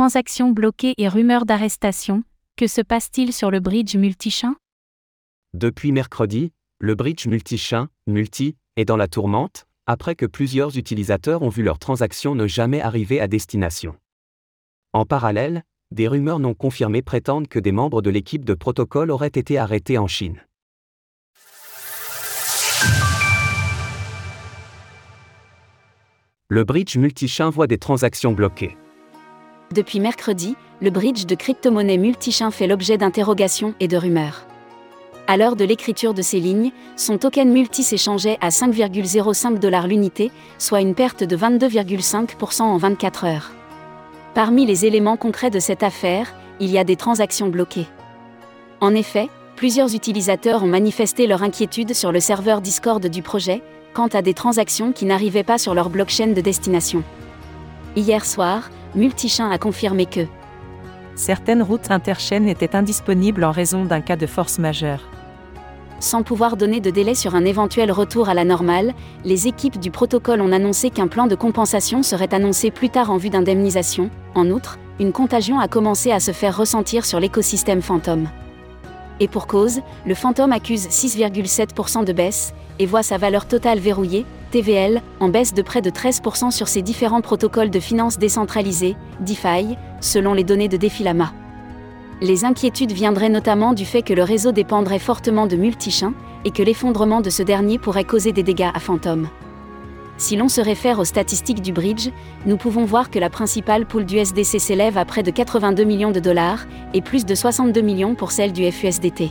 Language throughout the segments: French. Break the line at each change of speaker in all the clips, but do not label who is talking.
Transactions bloquées et rumeurs d'arrestation, que se passe-t-il sur le bridge multichain
Depuis mercredi, le bridge multichain, Multi, est dans la tourmente, après que plusieurs utilisateurs ont vu leurs transactions ne jamais arriver à destination. En parallèle, des rumeurs non confirmées prétendent que des membres de l'équipe de protocole auraient été arrêtés en Chine. Le bridge multichain voit des transactions bloquées.
Depuis mercredi, le bridge de crypto-monnaie multichain fait l'objet d'interrogations et de rumeurs. À l'heure de l'écriture de ces lignes, son token multi s'échangeait à 5,05 dollars l'unité, soit une perte de 22,5% en 24 heures. Parmi les éléments concrets de cette affaire, il y a des transactions bloquées. En effet, plusieurs utilisateurs ont manifesté leur inquiétude sur le serveur Discord du projet, quant à des transactions qui n'arrivaient pas sur leur blockchain de destination. Hier soir, Multichain a confirmé que
certaines routes interchaînes étaient indisponibles en raison d'un cas de force majeure.
Sans pouvoir donner de délai sur un éventuel retour à la normale, les équipes du protocole ont annoncé qu'un plan de compensation serait annoncé plus tard en vue d'indemnisation. En outre, une contagion a commencé à se faire ressentir sur l'écosystème Phantom. Et pour cause, le Phantom accuse 6,7% de baisse et voit sa valeur totale verrouillée, TVL, en baisse de près de 13% sur ses différents protocoles de finances décentralisées, DeFi, selon les données de Defilama. Les inquiétudes viendraient notamment du fait que le réseau dépendrait fortement de Multichain, et que l'effondrement de ce dernier pourrait causer des dégâts à Phantom. Si l'on se réfère aux statistiques du bridge, nous pouvons voir que la principale pool du SDC s'élève à près de 82 millions de dollars, et plus de 62 millions pour celle du FUSDT.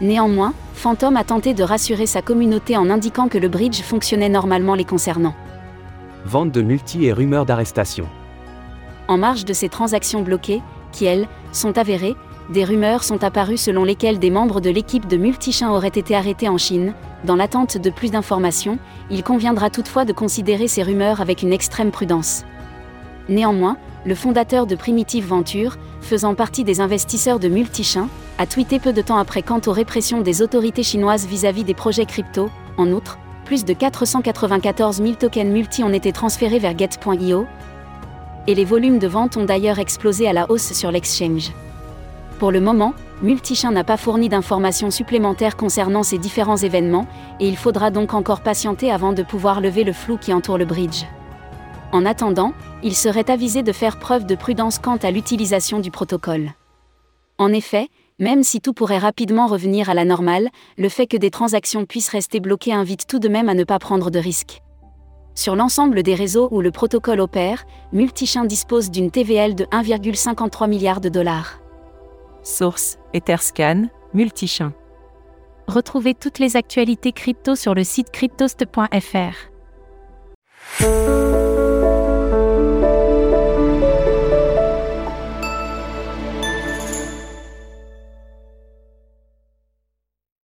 Néanmoins, Phantom a tenté de rassurer sa communauté en indiquant que le bridge fonctionnait normalement les concernant.
Vente de multi et rumeurs d'arrestation.
En marge de ces transactions bloquées, qui elles, sont avérées, des rumeurs sont apparues selon lesquelles des membres de l'équipe de Multichain auraient été arrêtés en Chine. Dans l'attente de plus d'informations, il conviendra toutefois de considérer ces rumeurs avec une extrême prudence. Néanmoins, le fondateur de Primitive Venture, faisant partie des investisseurs de Multichain, a tweeté peu de temps après quant aux répressions des autorités chinoises vis-à-vis des projets crypto. En outre, plus de 494 000 tokens multi ont été transférés vers Get.io. Et les volumes de vente ont d'ailleurs explosé à la hausse sur l'exchange. Pour le moment, Multichain n'a pas fourni d'informations supplémentaires concernant ces différents événements, et il faudra donc encore patienter avant de pouvoir lever le flou qui entoure le bridge. En attendant, il serait avisé de faire preuve de prudence quant à l'utilisation du protocole. En effet, même si tout pourrait rapidement revenir à la normale, le fait que des transactions puissent rester bloquées invite tout de même à ne pas prendre de risques. Sur l'ensemble des réseaux où le protocole opère, Multichain dispose d'une TVL de 1,53 milliard de dollars.
Source Etherscan, Multichain.
Retrouvez toutes les actualités crypto sur le site cryptost.fr.